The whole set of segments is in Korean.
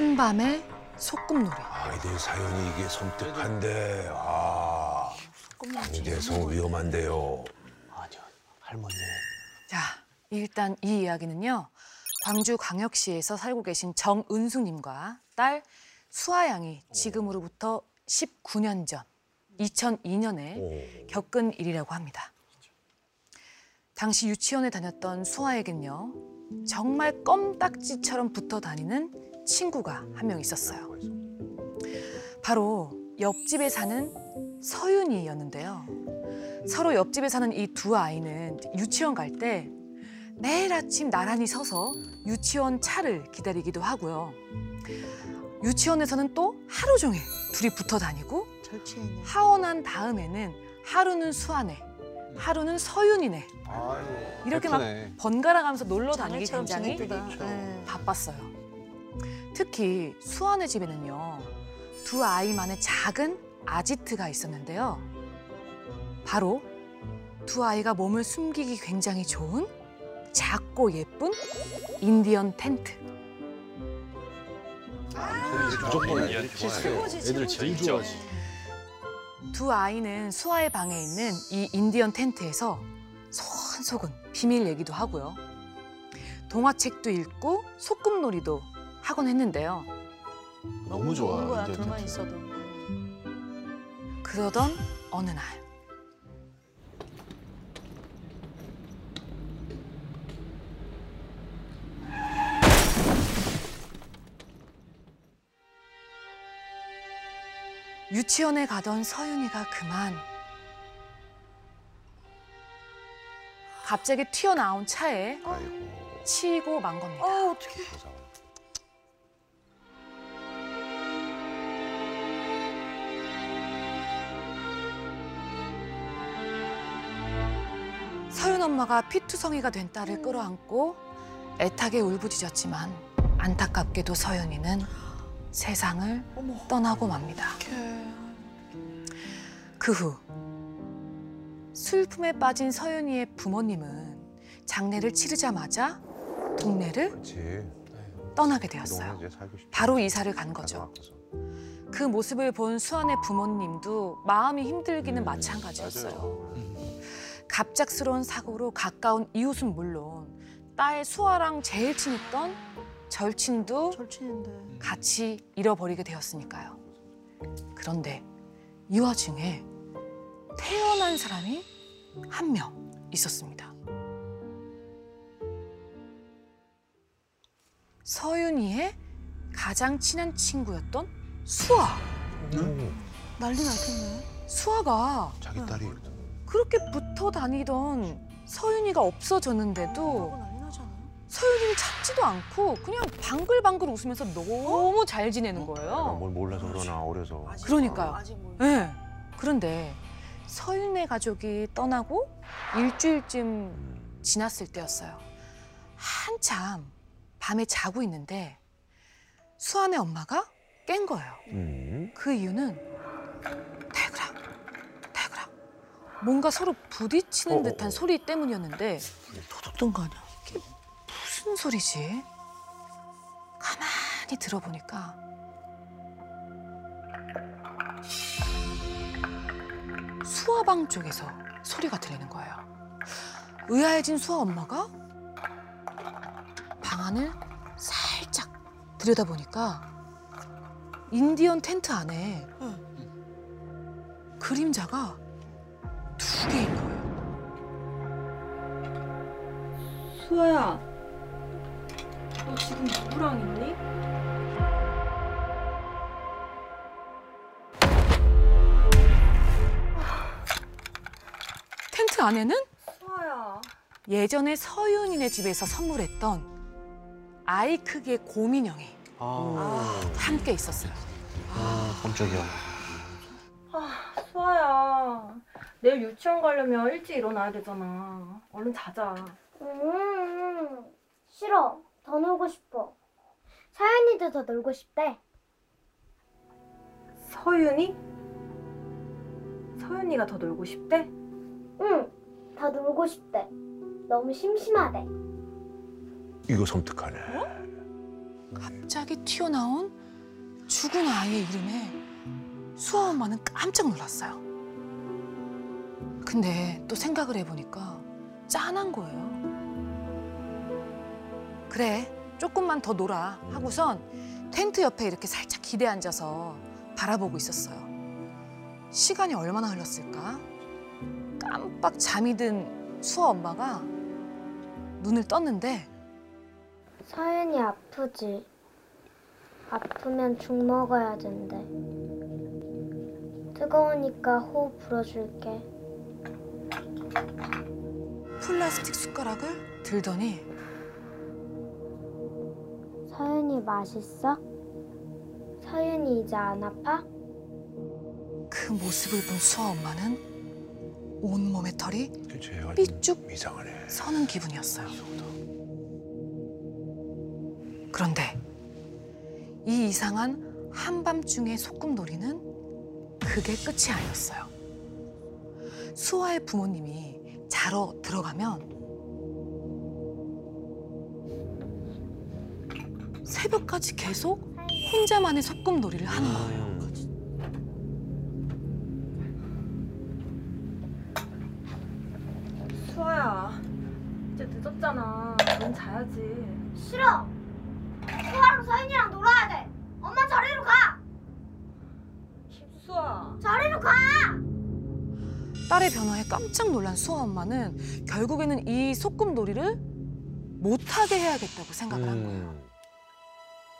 한밤의 소꿉놀이. 아이들 사연이 이게 섬뜩한데 아 강재성 위험한데요. 아니요, 할머니. 자, 일단 이 이야기는요. 광주 광역시에서 살고 계신 정은숙님과 딸 수아 양이 지금으로부터 19년 전 2002년에 오. 겪은 일이라고 합니다. 당시 유치원에 다녔던 수아에겐요. 정말 껌딱지처럼 붙어 다니는 친구가 한 명 있었어요. 바로 옆집에 사는 서윤이였는데요. 서로 옆집에 사는 이 두 아이는 유치원 갈 때 매일 아침 나란히 서서 유치원 차를 기다리기도 하고요. 유치원에서는 또 하루 종일 둘이 붙어 다니고 절친이네. 하원한 다음에는 하루는 수아네, 하루는 서윤이네 아이고. 이렇게 막 예쁘네. 번갈아 가면서 놀러 다니기 굉장히. 그렇죠. 네. 바빴어요. 특히 수아네 집에는요 두 아이만의 작은 아지트가 있었는데요. 바로 두 아이가 몸을 숨기기 굉장히 좋은 작고 예쁜 인디언 텐트. 무조건. 좋아해요. 애들 제일. 좋아하지. 두 아이는 수아의 방에 있는 이 인디언 텐트에서 손속은 비밀 얘기도 하고요. 동화책도 읽고 소꿉놀이도 하곤 했는데요. 너무 좋아. 좋은 거야, 이제 둘만 텐트. 있어도. 그러던 어느 날 유치원에 가던 서윤이가 그만 갑자기 튀어나온 차에 아이고. 치이고 만 겁니다. 아, 어떡해. 서윤 엄마가 피투성이가 된 딸을 끌어안고 애타게 울부짖었지만 안타깝게도 서윤이는 세상을 어머. 떠나고 맙니다. 그 후 슬픔에 빠진 서윤이의 부모님은 장례를 치르자마자 동네를 그렇지. 떠나게 되었어요. 바로 이사를 간 거죠. 그 모습을 본 수아의 부모님도 마음이 힘들기는 음, 마찬가지였어요. 맞아요. 갑작스러운 사고로 가까운 이웃은 물론 딸 수아랑 제일 친했던 절친도 절친인데. 같이 잃어버리게 되었으니까요. 그런데 이 와중에 태어난 사람이 한 명 있었습니다. 서윤이의 가장 친한 친구였던 수아. 음, 난리 났겠네. 수아가 자기 딸이 그렇게 붙어 다니던 서윤이가 없어졌는데도. 서윤이는 찾지도 않고 그냥 방글방글 웃으면서 너무 잘 지내는 거예요. 뭘 몰라서 그러나 어려서. 그러니까요. 아직 뭘. 네. 그런데 서윤의 가족이 떠나고 일주일쯤 음, 지났을 때였어요. 한참 밤에 자고 있는데 수아의 엄마가 깬 거예요. 음. 그 이유는. 뭔가 서로 부딪히는 어, 어, 듯한 어. 소리 때문이었는데 도둑던 거 아니야? 무슨 소리지? 가만히 들어보니까 수아방 쪽에서 소리가 들리는 거예요. 의아해진 수아 엄마가 방 안을 살짝 들여다보니까 인디언 텐트 안에 그림자가 두 개인 거예요. 수아야, 너 지금 누구랑 있니? 텐트 안에는 수아야. 예전에 서윤이네 집에서 선물했던 아이 크기의 곰인형이 아, 함께 있었어요. 아, 깜짝이야. 아, 수아야. 내일 유치원 가려면 일찍 일어나야 되잖아. 얼른 자자. 음, 싫어. 더 놀고 싶어. 서연이도 더 놀고 싶대. 서윤이? 서윤이가 더 놀고 싶대? 응, 더 놀고 싶대. 너무 심심하대. 이거 섬뜩하네. 갑자기 튀어나온 죽은 아이의 이름에 수아 엄마는 깜짝 놀랐어요. 근데 또 생각을 해보니까 짠한 거예요. 그래, 조금만 더 놀아 하고선 텐트 옆에 이렇게 살짝 기대 앉아서 바라보고 있었어요. 시간이 얼마나 흘렀을까? 깜빡 잠이 든 수아 엄마가 눈을 떴는데 서윤이 아프지? 아프면 죽 먹어야 된대. 뜨거우니까 호흡 불어줄게. 플라스틱 숟가락을 들더니 서윤이 맛있어? 서윤이 이제 안 아파? 그 모습을 본 수아 엄마는 온몸의 털이 삐쭉 이상하네. 서는 기분이었어요. 그런데 이 이상한 한밤중의 소꿉놀이는 그게 끝이 아니었어요. 수아의 부모님이 자러 들어가면 새벽까지 계속 혼자만의 소꿉놀이를 하는 거예요. 수아야, 이제 늦었잖아. 넌 자야지. 싫어! 변화에 깜짝 놀란 수아 엄마는 결국에는 이 소꿉놀이를 못하게 해야겠다고 생각을 한 거예요. 음.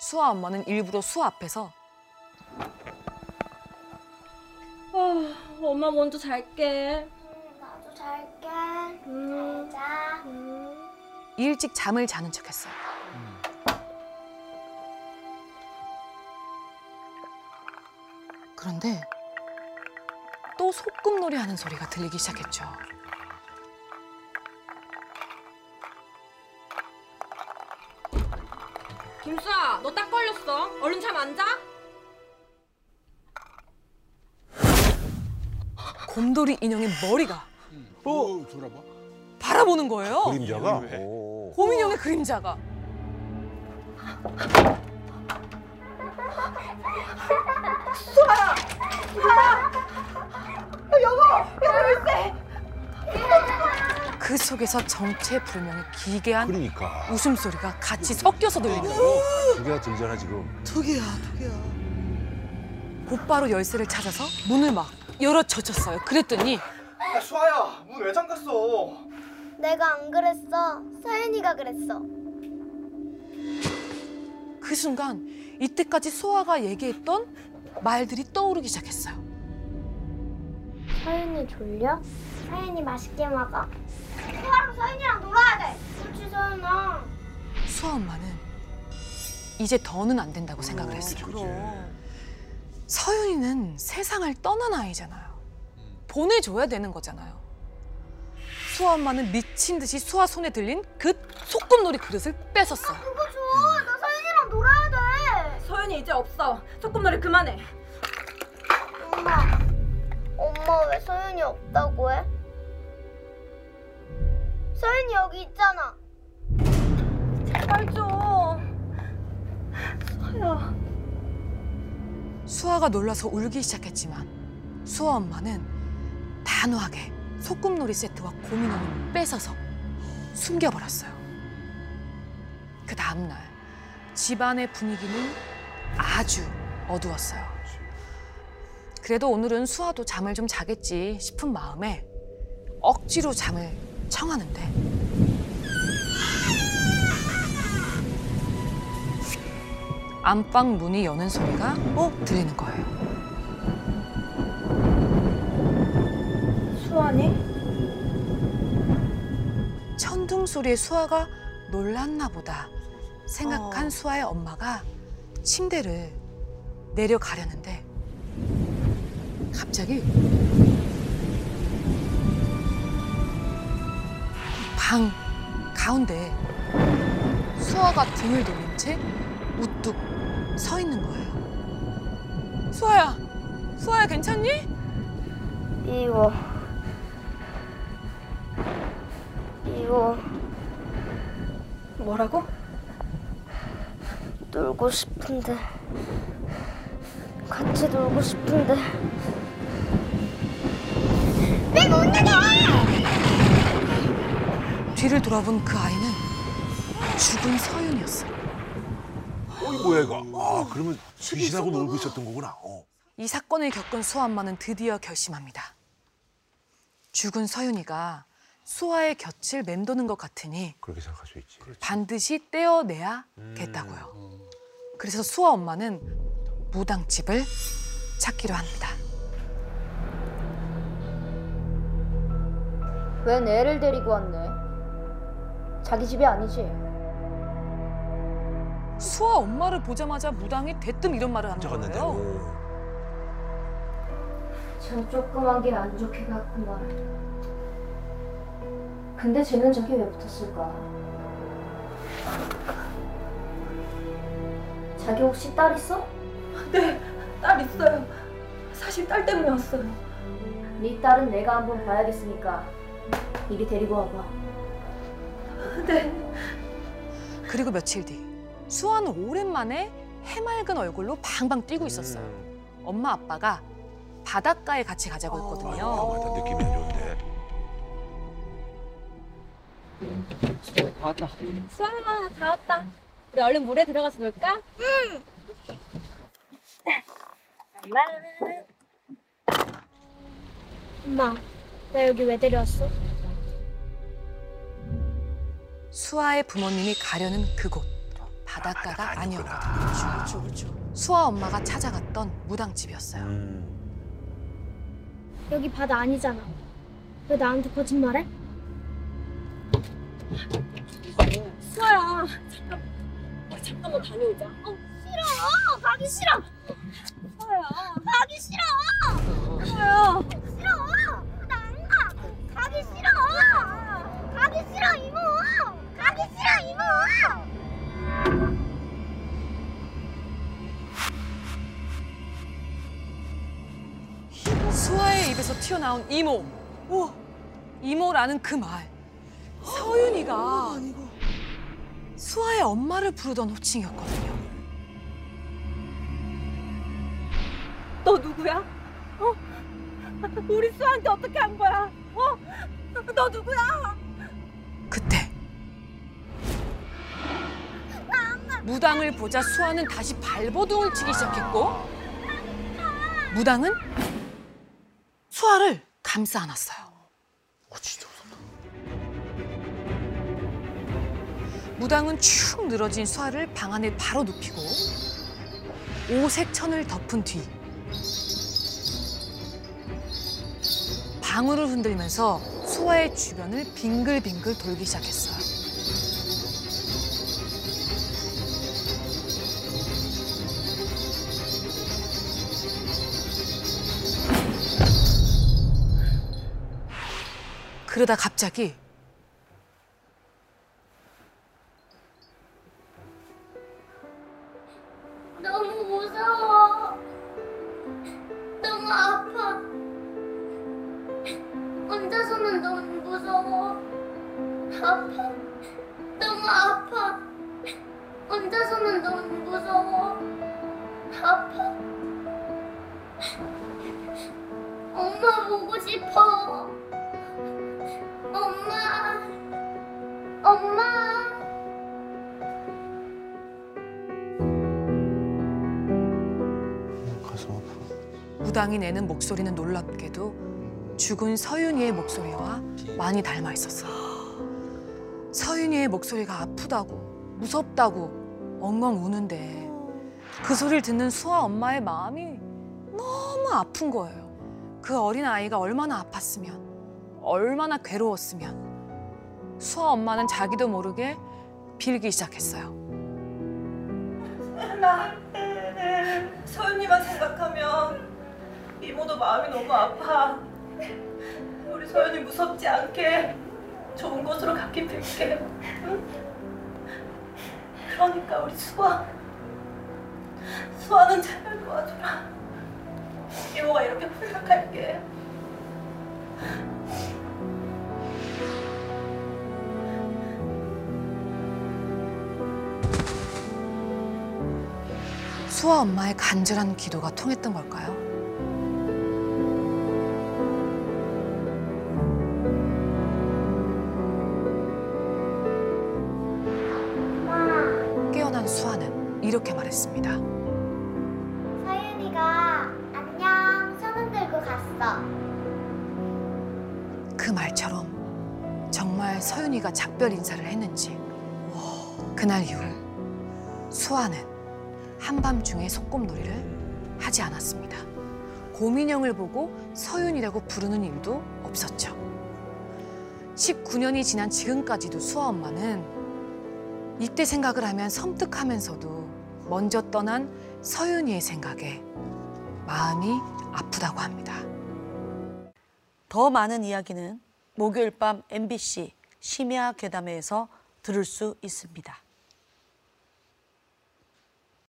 수아 엄마는 일부러 수아 앞에서 아, 엄마 먼저 잘게. 나도 잘게. 음. 자. 일찍 잠을 자는 척했어요. 그런데 또 소꿉놀이 하는 소리가 들리기 시작했죠. 김수아, 너 딱 걸렸어. 얼른 잠 안 자? 곰돌이 인형의 머리가 어, 돌아봐. 바라보는 거예요. 그림자가. 왜? 오. 곰 인형의 그림자가. 그 속에서 정체불명의 기괴한 그러니까. 웃음소리가 같이 섞여서 거예요. 두 개가 들잖아 지금. 두 개야, 두 개야. 곧바로 열쇠를 찾아서 문을 막 열어 젖혔어요. 그랬더니 야, 수아야, 문 왜 잠갔어? 내가 안 그랬어. 서윤이가 그랬어. 그 순간 이때까지 소아가 얘기했던 말들이 떠오르기 시작했어요. 서윤이 졸려? 서윤이 맛있게 먹어. 수아랑 서윤이랑 놀아야 돼. 그렇지 서윤아. 수아 엄마는 이제 더는 안 된다고 생각을 했어요. 그럼. 서윤이는 세상을 떠난 아이잖아요. 보내줘야 되는 거잖아요. 수아 엄마는 미친 듯이 수아 손에 들린 그 소꿉놀이 그릇을 뺏었어요. 그거 줘. 나 서윤이랑 놀아야 돼. 서연이 이제 없어. 소꿉놀이 그만해. 엄마. 엄마 왜 서윤이 없다고 해? 서윤이 여기 있잖아. 제발 좀. 수아야. 수아가 놀라서 울기 시작했지만 수아 엄마는 단호하게 소꿉놀이 세트와 고민원을 뺏어서 숨겨버렸어요. 그 다음날 집안의 분위기는 아주 어두웠어요. 그래도 오늘은 수아도 잠을 좀 자겠지 싶은 마음에 억지로 잠을 청하는데 안방 문이 여는 소리가 어? 들리는 거예요. 수아니? 천둥 소리에 수아가 놀랐나 보다 생각한 어. 수아의 엄마가 침대를 내려가려는데 갑자기 방 가운데 수아가 등을 돌린 채 우뚝 서 있는 거예요. 수아야, 수아야 괜찮니? 이거. 이거 뭐라고? 놀고 싶은데 같이 놀고 싶은데 왜 못 나가? 뒤를 돌아본 그 아이는 죽은 서윤이었어요. 어이 뭐야 이거? 아 그러면 귀신하고 놀고 있었던 거구나. 어. 이 사건을 겪은 수아 엄마는 드디어 결심합니다. 죽은 서윤이가 수아의 곁을 맴도는 것 같으니 그렇게 생각할 수 있지. 반드시 떼어내야겠다고요. 그래서 수아 엄마는 무당집을 찾기로 합니다. 웬 애를 데리고 왔네? 자기 집이 아니지? 수아 엄마를 보자마자 무당이 대뜸 이런 말을 하는. 거예요. 오. 전 조그만 게 안 좋게 갔구만. 근데 쟤는 저기 왜 붙었을까? 자기 혹시 딸 있어? 네, 딸 있어요. 사실 딸 때문에 왔어요. 네 딸은 내가 한번 봐야겠으니까 이리 데리고 와봐. 네. 그리고 며칠 뒤 수아는 오랜만에 해맑은 얼굴로 방방 뛰고 있었어요. 음. 엄마 아빠가 바닷가에 같이 가자고 아 했거든요. 맞다 느낌이 안 좋은데. 수아마, 다 왔다. 우리 얼른 물에 들어가서 놀까? 엄마 나 여기 왜 데려왔어? 수아의 부모님이 가려는 그곳 바닷가가 바다가 아니구나. 아니었거든요. 그렇죠, 그렇죠. 수아 엄마가 찾아갔던 무당집이었어요. 음. 여기 바다 아니잖아 왜 나한테 거짓말해? 수아야, 잠깐, 우리 잠깐만 다녀오자. 어? 싫어 가기 싫어 가기 싫어 수아야. 싫어 나 안 가 가기 싫어 가기 싫어 이모 가기 싫어 이모 수아의 입에서 튀어나온 이모. 우와, 이모라는 그 말. 서윤이가 수아의 엄마를 부르던 호칭이었거든요. 너 누구야? 어? 우리 수아한테 어떻게 한 거야? 어? 너 누구야? 그때 무당을 보자 수아는 다시 발버둥을 치기 시작했고 무당은 수아를 감싸 안았어요. 어, 진짜 무섭다. 무당은 축 늘어진 수아를 방 안에 바로 눕히고 오색 천을 덮은 뒤 방울을 흔들면서 수아의 주변을 빙글빙글 돌기 시작했어요. 그러다 갑자기 너무 무서워 너무 아파 아파 너무 아파. 혼자서는 너무 무서워. 아파. 엄마 보고 싶어. 엄마. 엄마. 가슴 아파. 무당이 내는 목소리는 놀랍게도 죽은 서윤이의 목소리와 많이 닮아 있었어요. 서윤이의 목소리가 아프다고 무섭다고 엉엉 우는데 그 소리를 듣는 수아 엄마의 마음이 너무 아픈 거예요. 그 어린 아이가 얼마나 아팠으면 얼마나 괴로웠으면 수아 엄마는 자기도 모르게 빌기 시작했어요. 나 서윤이만 생각하면 이모도 마음이 너무 아파. 우리 서윤이 무섭지 않게 좋은 곳으로 갖게 빌게. 응? 그러니까 우리 수아, 수아는 제발 도와줘라. 이모가 이렇게 부탁할게. 수아 엄마의 간절한 기도가 통했던 걸까요? 서윤이가 작별 인사를 했는지 그날 이후 수아는 한밤중에 소꿉놀이를 하지 않았습니다. 고민형을 보고 서윤이라고 부르는 일도 없었죠. 19년이 지난 지금까지도 수아 엄마는 이때 생각을 하면 섬뜩하면서도 먼저 떠난 서윤이의 생각에 마음이 아프다고 합니다. 더 많은 이야기는 목요일 밤 MBC 심야 괴담회에서 들을 수 있습니다.